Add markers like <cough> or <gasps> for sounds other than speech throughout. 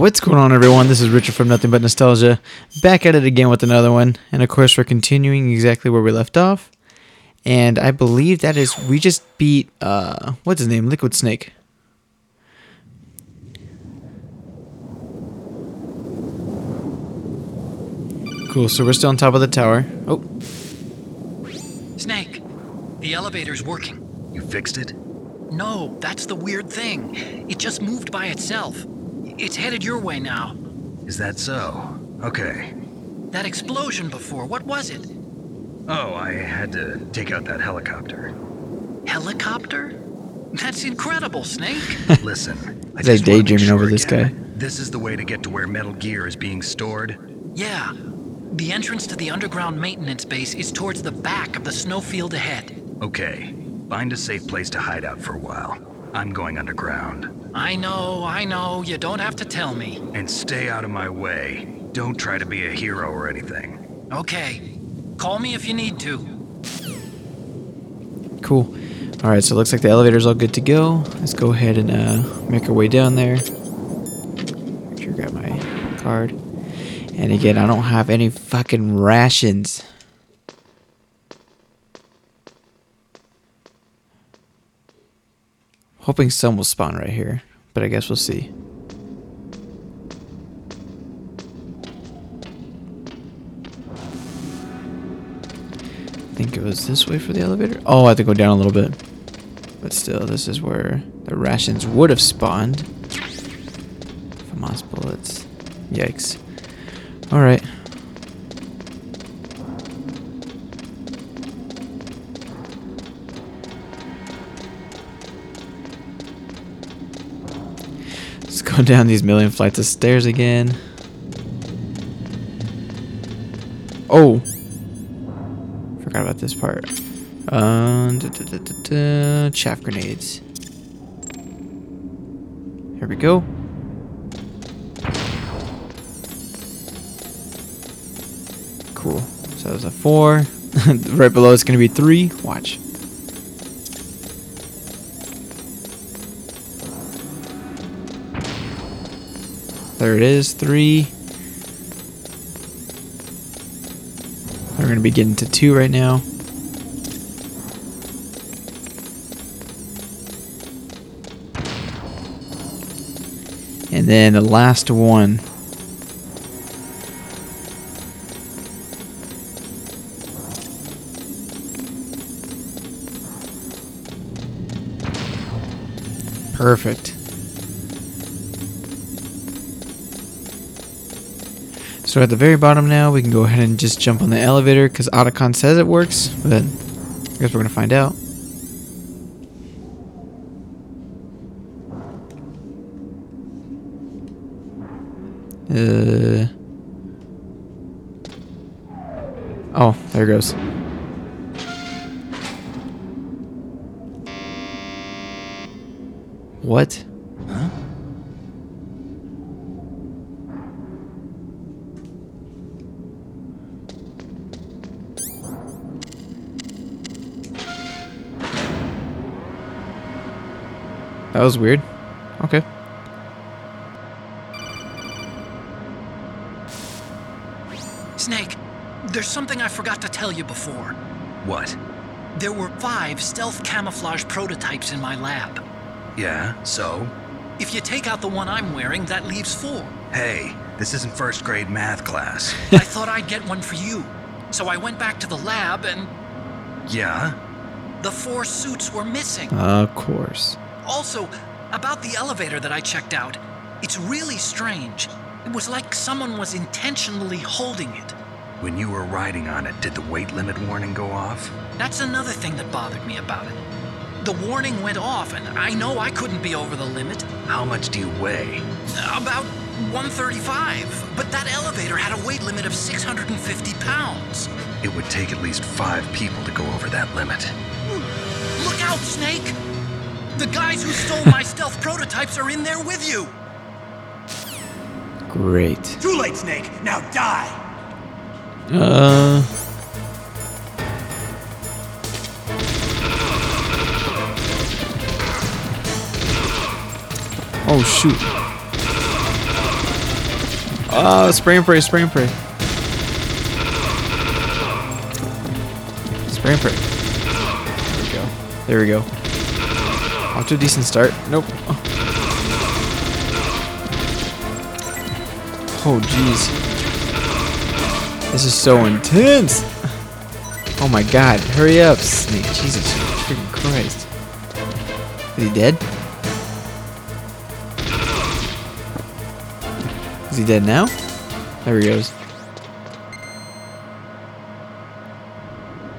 What's going on, everyone? This is Richard from Nothing But Nostalgia, back at it again with another one. And of course, we're continuing exactly where we left off. And I believe that is, we just beat, uh, what's his name? Liquid Snake. Cool, so we're still on top of the tower. Oh, Snake, the elevator's working. You fixed it? No, that's the weird thing. It just moved by itself. It's headed your way now. Is that so? Okay. That explosion before, what was it? Oh, I had to take out that helicopter. Helicopter? That's incredible, Snake. <laughs> Listen, I Is that just daydreaming sure over this again. guy? This is the way to get to where Metal Gear is being stored? yeah. The entrance to the underground maintenance base is towards the back of the snowfield ahead. Okay. Find a safe place to hide out for a while. I'm going underground. I know, I know, you don't have to tell me. And stay out of my way. Don't try to be a hero or anything. Okay. Call me if you need to. cool. Alright, so it looks like the elevator's all good to go. Let's go ahead and uh, make our way down there. Make sure I got my card. And again, I don't have any fucking rations. Hoping some will spawn right here, but I guess we'll see. I think it was this way for the elevator. Oh, I have to go down a little bit. But still, this is where the rations would have spawned. FAMAS bullets. Yikes. Alright. Down these million flights of stairs again. Oh! Forgot about this part. Um, da, da, da, chaff grenades. Here we go. Cool. So there's a four. <laughs> right below it's gonna be three. Watch. There it is, three. We're gonna be getting to two right now. And then the last one. Perfect. So at the very bottom now, we can go ahead and just jump on the elevator because Otacon says it works, but I guess we're going to find out. Uh. Oh, there goes. That was weird. Okay. Snake, there's something I forgot to tell you before. What? There were five stealth camouflage prototypes in my lab. Yeah, so? If you take out the one I'm wearing, that leaves four. Hey, this isn't first grade math class. <laughs> I thought I'd get one for you. So I went back to the lab and yeah? the four suits were missing. Of course. Also, about the elevator that I checked out, it's really strange. It was like someone was intentionally holding it. When you were riding on it, did the weight limit warning go off? That's another thing that bothered me about it. The warning went off, and I know I couldn't be over the limit. How much do you weigh? About 135. But that elevator had a weight limit of 650 pounds. It would take at least five people to go over that limit. Look out, Snake! The guys who stole my stealth prototypes are in there with you! Great. Too late, Snake. Now die. Uh. Oh shoot. Oh, spray and pray, spray and pray. Spray and pray. There we go. There we go. Off to a decent start. Nope. Oh, jeez. This is so intense. Oh my god. Hurry up, Snake. Jesus freaking Christ. Is he dead? Is he dead now? There he goes.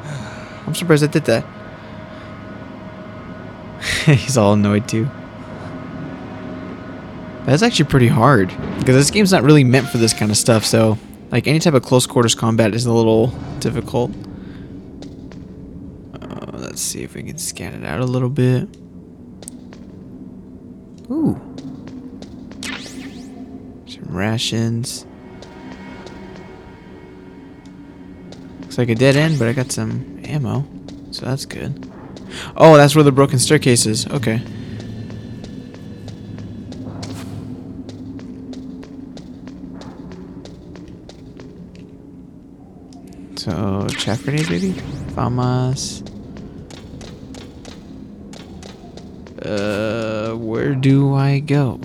<sighs> I'm surprised I did that. <laughs> He's all annoyed too. That's actually pretty hard because this game's not really meant for this kind of stuff. So, like any type of close quarters combat is a little difficult. Uh, let's see if we can scan it out a little bit. Ooh, some rations. Looks like a dead end, but I got some ammo, so that's good. Oh, that's where the broken staircase is. Okay. So, chaff grenades maybe? Famas. Uh, where do I go?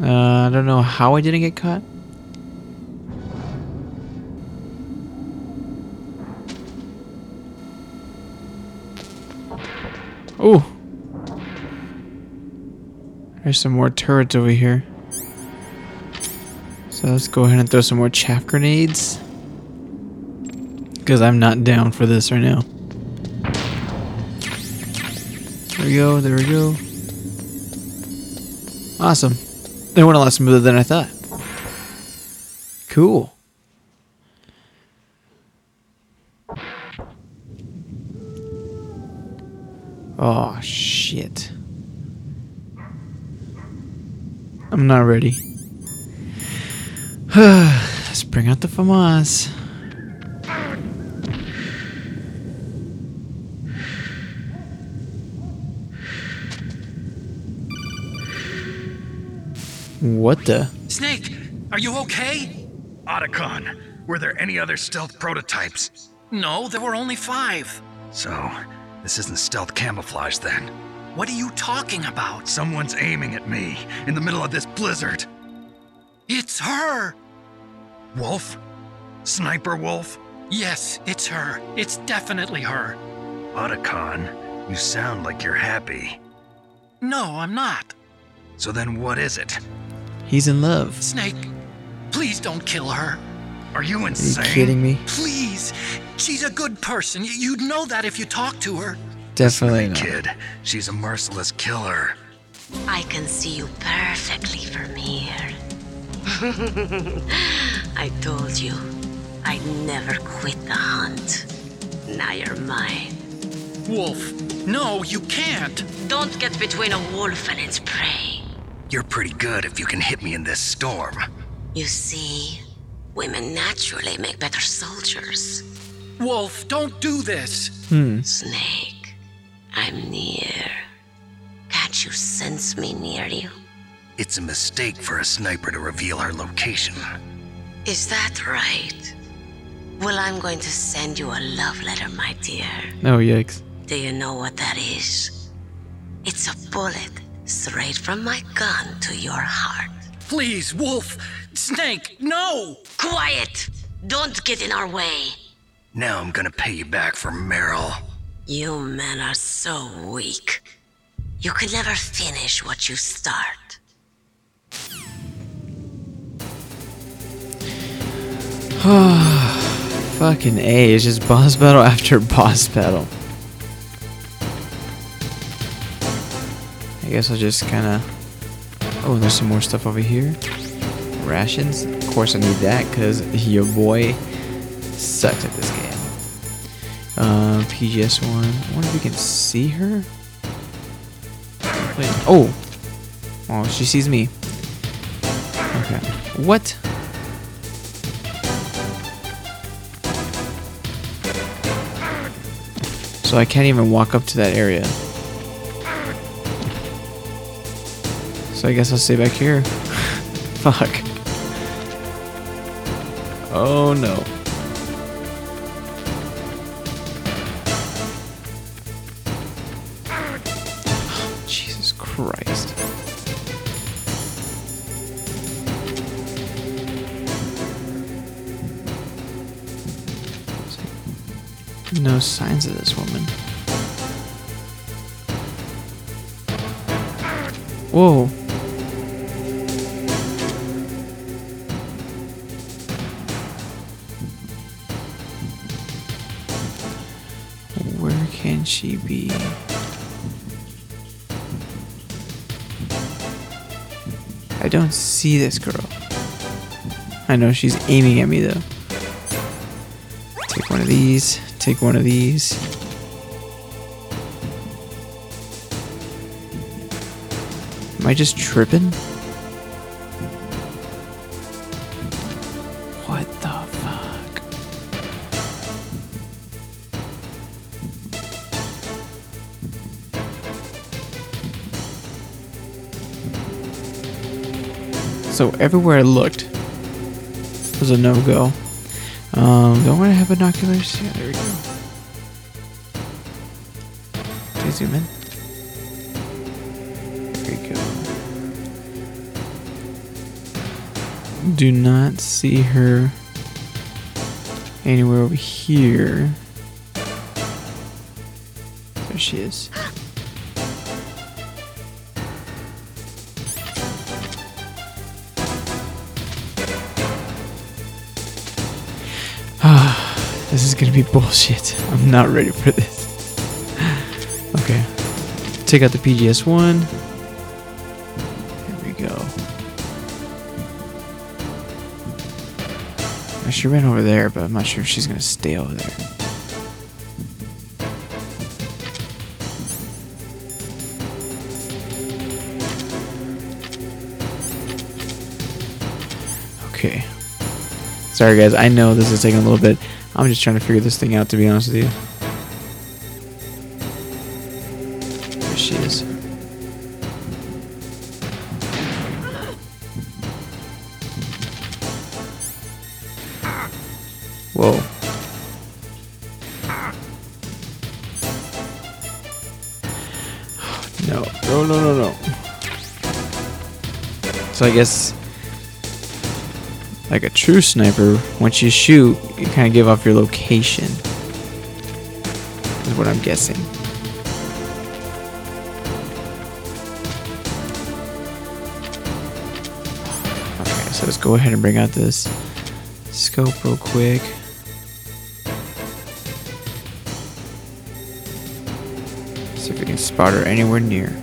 Uh, I don't know how I didn't get caught. Oh. There's some more turrets over here. So let's go ahead and throw some more chaff grenades. Because I'm not down for this right now. There we go, there we go. Awesome. It went a lot smoother than I thought. Cool. Oh, shit. I'm not ready. <sighs> Let's bring out the FAMAS. What the? Snake, are you okay? Otacon, were there any other stealth prototypes? No, there were only five. So, this isn't stealth camouflage then. What are you talking about? Someone's aiming at me in the middle of this blizzard. It's her! Wolf? Sniper Wolf? Yes, it's her. It's definitely her. Otacon, you sound like you're happy. No, I'm not. So then what is it? He's in love. Snake, please don't kill her. Are you insane? Are you kidding me? Please. She's a good person. You'd know that if you talked to her. Definitely not. Kid, she's a merciless killer. I can see you perfectly from here. <laughs> I told you, I'd never quit the hunt. Now you're mine. Wolf, no, you can't. Don't get between a wolf and its prey. You're pretty good if you can hit me in this storm. You see, women naturally make better soldiers. Wolf, don't do this. Hmm. Snake, I'm near. Can't you sense me near you? It's a mistake for a sniper to reveal her location. Is that right? Well, I'm going to send you a love letter, my dear. Oh, yikes. Do you know what that is? It's a bullet straight from my gun to your heart. Please, Wolf. Snake, no. Quiet! Don't get in our way. Now I'm gonna pay you back for Meryl. You men are so weak. You can never finish what you start. <sighs> Fucking A. It's just boss battle <laughs> after boss battle. I guess I'll just kind of. Oh, there's some more stuff over here. Rations. Of course, I need that because <laughs> your boy sucks at this game. Uh, PGS one. I wonder if we can see her. Wait. Oh. Oh, she sees me. Okay. What? So I can't even walk up to that area. I guess I'll stay back here. <laughs> Fuck. Oh no. <sighs> Jesus Christ. No signs of this woman. Whoa. She be? I don't see this girl. I know she's aiming at me though. Take one of these. Take one of these. Am I just tripping? So everywhere I looked was a no-go. Um, don't want to have binoculars. Yeah, there we go. Okay, zoom in. There we go. Do not see her anywhere over here. There she is. Gonna be bullshit. I'm not ready for this. okay. Take out the PGS one. Here we go. She ran over there, but I'm not sure if she's gonna stay over there. Okay. Sorry guys, I know this is taking a little bit. I'm just trying to figure this thing out to be honest with you. There she is. Whoa. No, no, no, no, no. So I guess like a true sniper, once you shoot, you kind of give off your location. Is what I'm guessing. Okay, so let's go ahead and bring out this scope real quick. See if we can spot her anywhere near.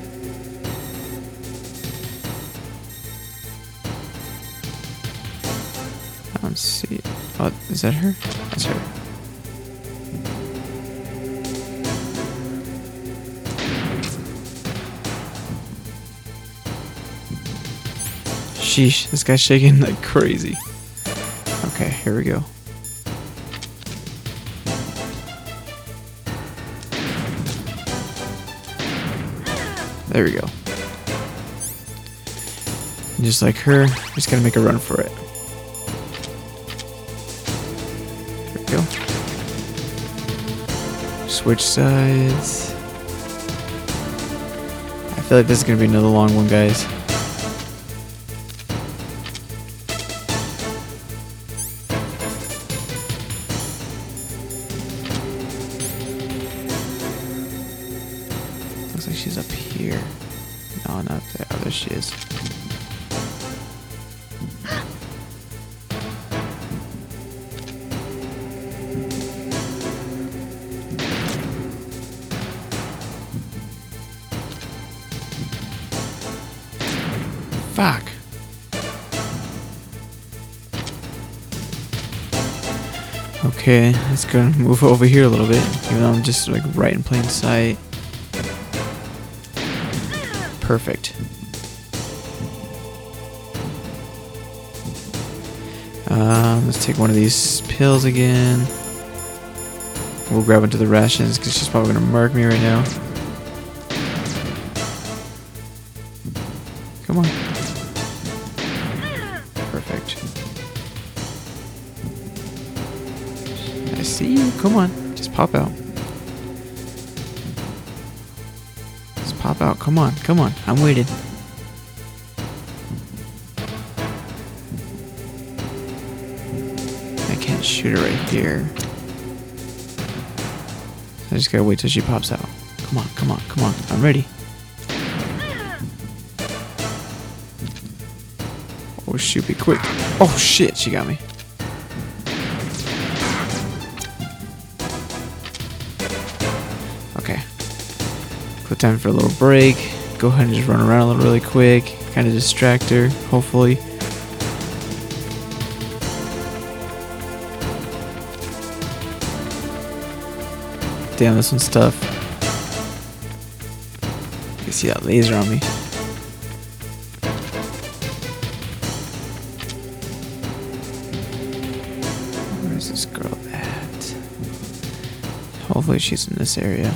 That her? That's her. Sheesh, this guy's shaking like crazy. Okay, here we go. There we go. And just like her, just gotta make a run for it. Switch sides. I feel like this is gonna be another long one, guys. Fuck. Okay, let's go move over here a little bit, even though I'm just like right in plain sight. Perfect. Um, let's take one of these pills again. We'll grab into the rations because she's probably gonna murk me right now. Come on. Just pop out. Just pop out. Come on. Come on. I'm waiting. I can't shoot her right here. I just gotta wait till she pops out. Come on, come on, come on. I'm ready. Oh shoot, be quick. Oh shit, she got me. Time for a little break. Go ahead and just run around a little really quick. Kind of distract her, hopefully. Damn, this one's tough. You see that laser on me. Where's this girl at? Hopefully she's in this area.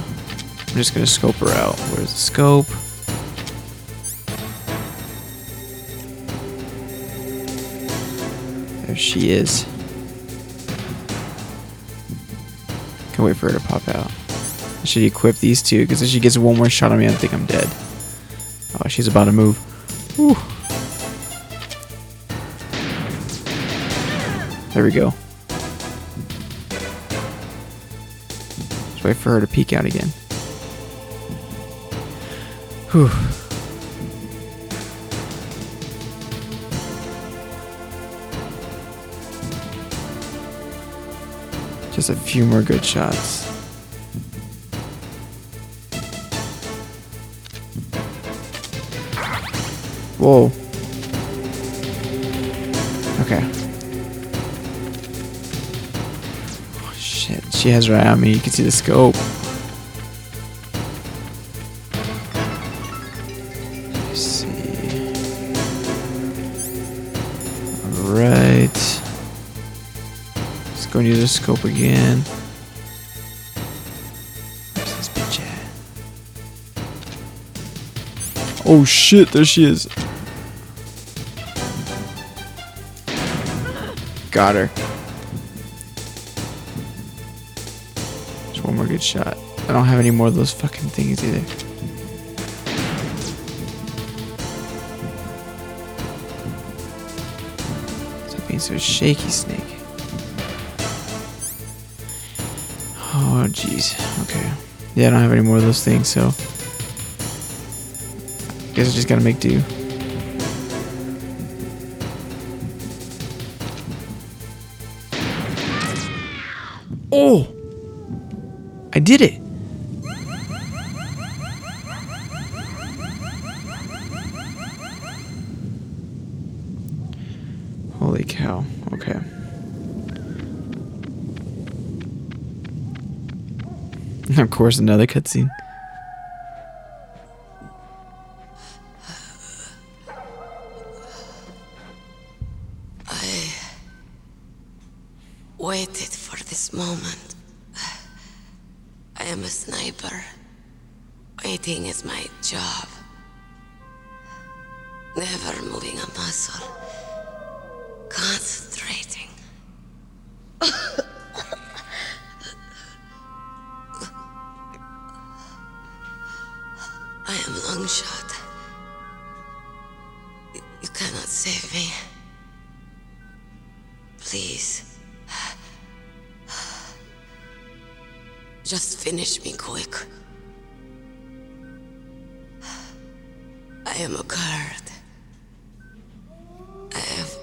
I'm just gonna scope her out. Where's the scope? There she is. Can't wait for her to pop out. I should equip these two because if she gets one more shot on me, I think I'm dead. Oh, she's about to move. Whew. There we go. Let's wait for her to peek out again. Whew. Just a few more good shots. Whoa. Okay. Oh, shit. She has her eye on me. You can see the scope. Alright. Let's go and use the scope again. Where's this bitch at? Oh shit, there she is. Got her. Just one more good shot. I don't have any more of those fucking things either. So shaky, Snake. Oh, jeez. Okay. Yeah, I don't have any more of those things, so. Guess I just gotta make do. Oh! I did it! Holy cow. Okay. Of course, another cutscene.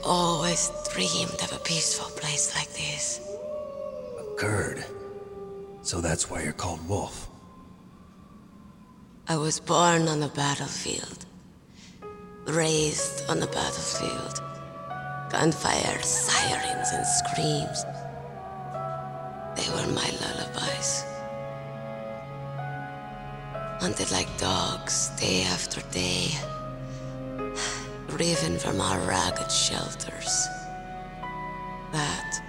Always dreamed of a peaceful place like this. A Kurd. So that's why you're called Wolf. I was born on the battlefield, raised on the battlefield. Gunfire, sirens, and screams. They were my lullabies. Hunted like dogs, day after day. Driven from our ragged shelters. That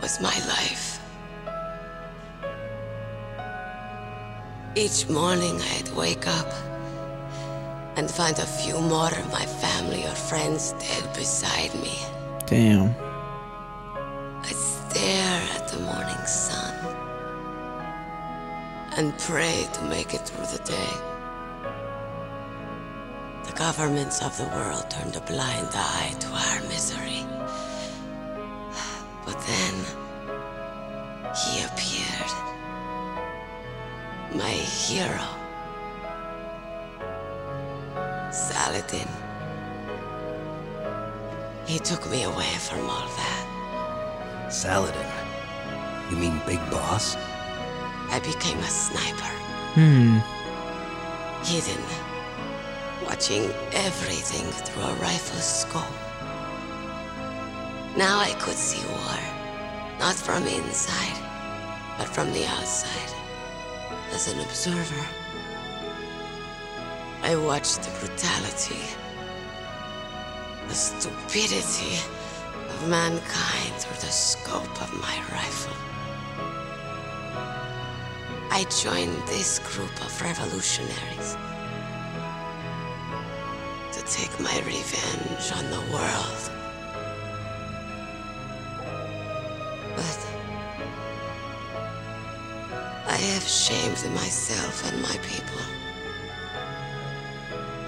was my life. Each morning I'd wake up and find a few more of my family or friends dead beside me. Damn. I'd stare at the morning sun and pray to make it through the day. The governments of the world turned a blind eye to our misery. But then, he appeared. My hero. Saladin. He took me away from all that. Saladin. You mean Big Boss? I became a sniper. Hmm. hidden, watching everything through a rifle's scope. Now I could see war, not from inside, but from the outside, as an observer. I watched the brutality, the stupidity of mankind through the scope of my rifle. I joined this group of revolutionaries take my revenge on the world. But I have shamed myself and my people.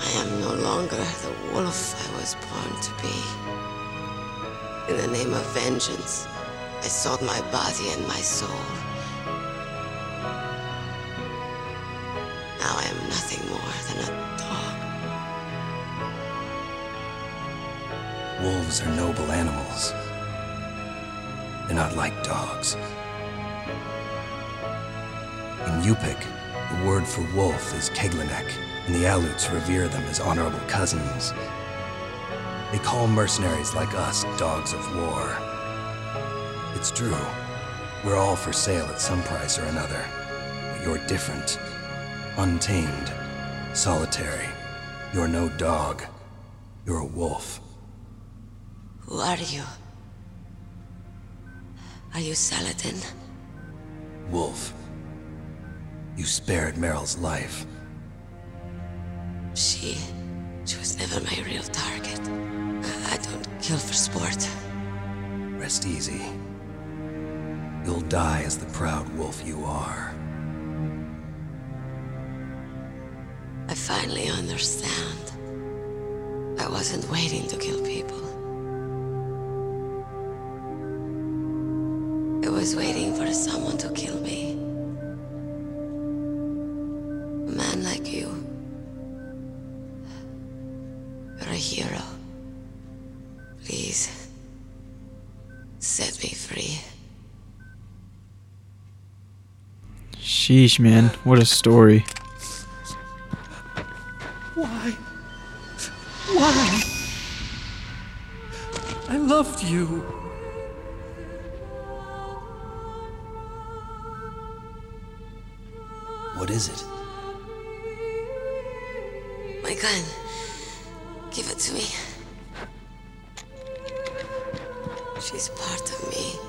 I am no longer the wolf I was born to be. In the name of vengeance, I sold my body and my soul. Wolves are noble animals. They're not like dogs. In Yupik, the word for wolf is Keglunek, and the Aleuts revere them as honorable cousins. They call mercenaries like us dogs of war. It's true. We're all for sale at some price or another. But you're different. Untamed. Solitary. You're no dog. You're a wolf. Who are you? Are you Saladin? Wolf. You spared Meryl's life. She. She was never my real target. <laughs> I don't kill for sport. Rest easy. You'll die as the proud wolf you are. I finally understand. I wasn't waiting to kill people. I was waiting for someone to kill me. A man like you. You're a hero. Please, set me free. Sheesh, man. What a story. Why? Why? I loved you. What is it? My gun. Give it to me. She's part of me.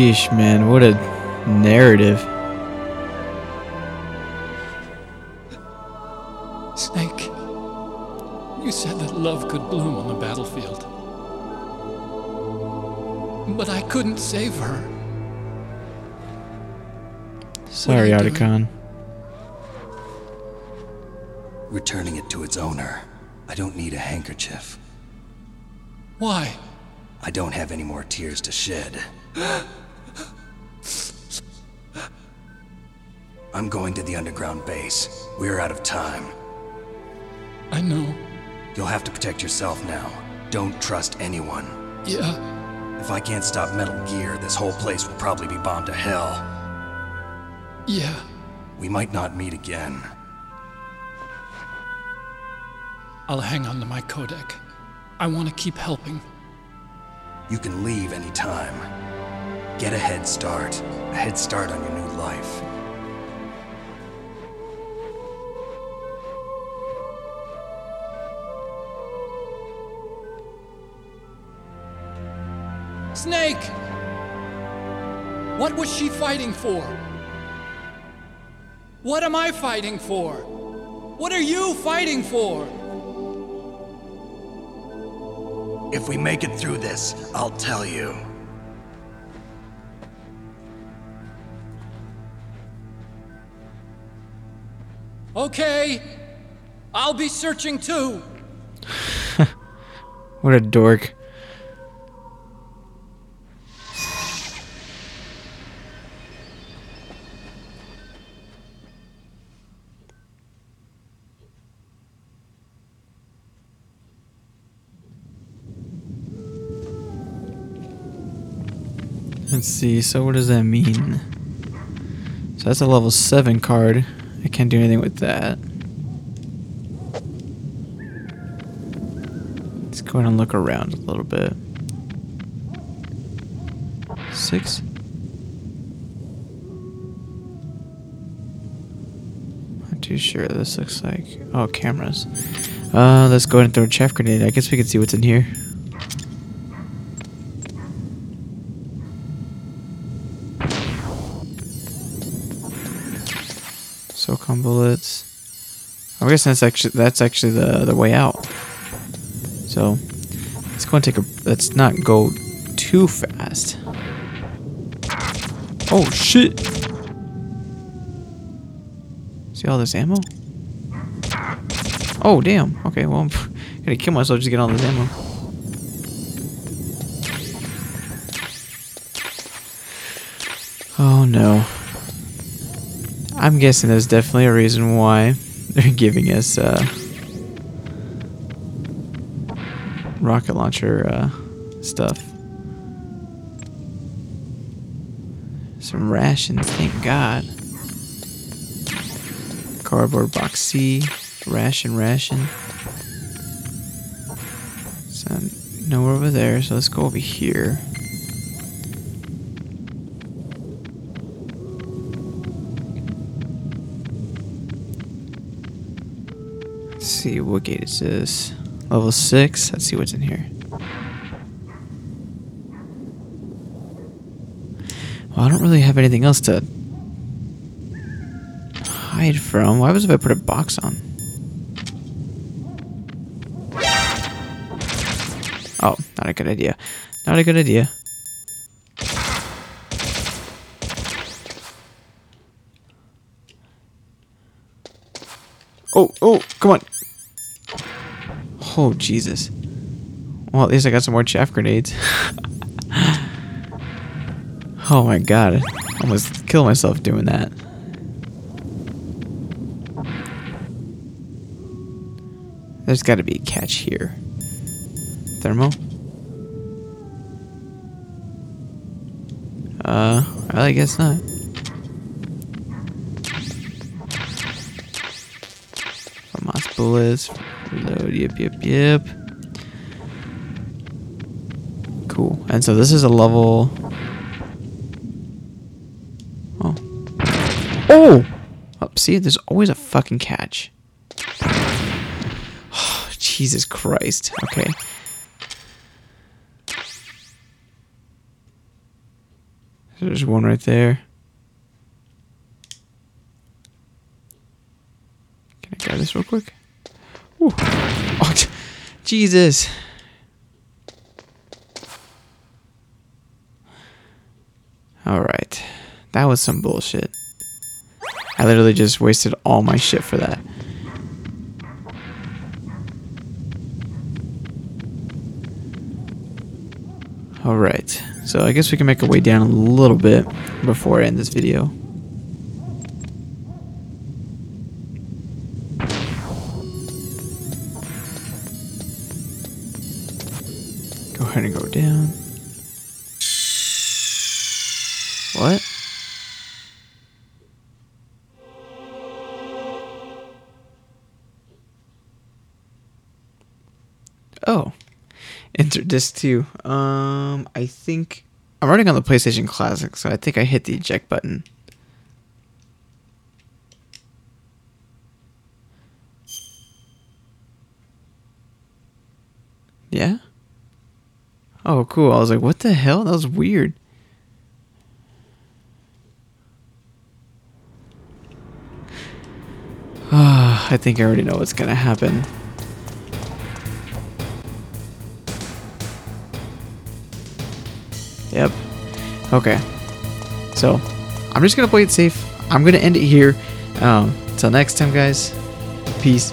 Sheesh, man. What a narrative. Snake, you said that love could bloom on the battlefield. But I couldn't save her. Sorry, you? Otacon. Returning it to its owner. I don't need a handkerchief. Why? I don't have any more tears to shed. <gasps> <gasps> I'm going to the underground base. We're out of time. I know. You'll have to protect yourself now. Don't trust anyone. Yeah, If I can't stop Metal Gear, this whole place will probably be bombed to hell. Yeah. We might not meet again. I'll hang on to my codec. I want to keep helping. You can leave anytime. Get a head start. A head start on your new life. What was she fighting for? What am I fighting for? What are you fighting for? If we make it through this, I'll tell you. Okay. I'll be searching too. <laughs> What a dork. Let's see, so what does that mean? So that's a level 7 card. I can't do anything with that. Let's go ahead and look around a little bit. Six. Not too sure. This looks like oh cameras. Uh, let's go ahead and throw a chaff grenade. I guess we can see what's in here. Bullets. I guess that's actually that's actually the the way out. So let's go and take a. Let's not go too fast. Oh shit! See all this ammo? Oh damn. Okay, well <laughs> I'm gonna kill myself just to get all this ammo. Oh no. I'm guessing there's definitely a reason why <laughs> they're giving us uh, rocket launcher uh, stuff. Some rations, thank God. Cardboard box C, ration, ration. So, nowhere over there, so let's go over here. Let's see, what gate is this? Level 6? Let's see what's in here. Well, I don't really have anything else to hide from. Why was if I put a box on? Oh, not a good idea. Not a good idea. Oh, oh, come on. Oh, Jesus. Well, at least I got some more chaff grenades. <laughs> oh my god. I almost killed myself doing that. There's got to be a catch here. Thermo? Uh, well, I guess not. Famas bullets. Reload. Yep, yep, yep. Cool. And so this is a level. Oh. Oh! Oh, see, there's always a fucking catch. Oh, <sighs> Jesus Christ. Okay. There's one right there. Can I grab this real quick? Oh, Jesus. All right. That was some bullshit. I literally just wasted all my shit for that. All right. So I guess we can make our way down a little bit before I end this video. gonna go down. What? Oh, enter disc two. Um, I think I'm running on the PlayStation Classic, so I think I hit the eject button. Oh, cool. I was like, what the hell? That was weird. I think I already know what's gonna happen. Yep. Okay. So, I'm just gonna play it safe. I'm gonna end it here. Um, until next time, guys. Peace.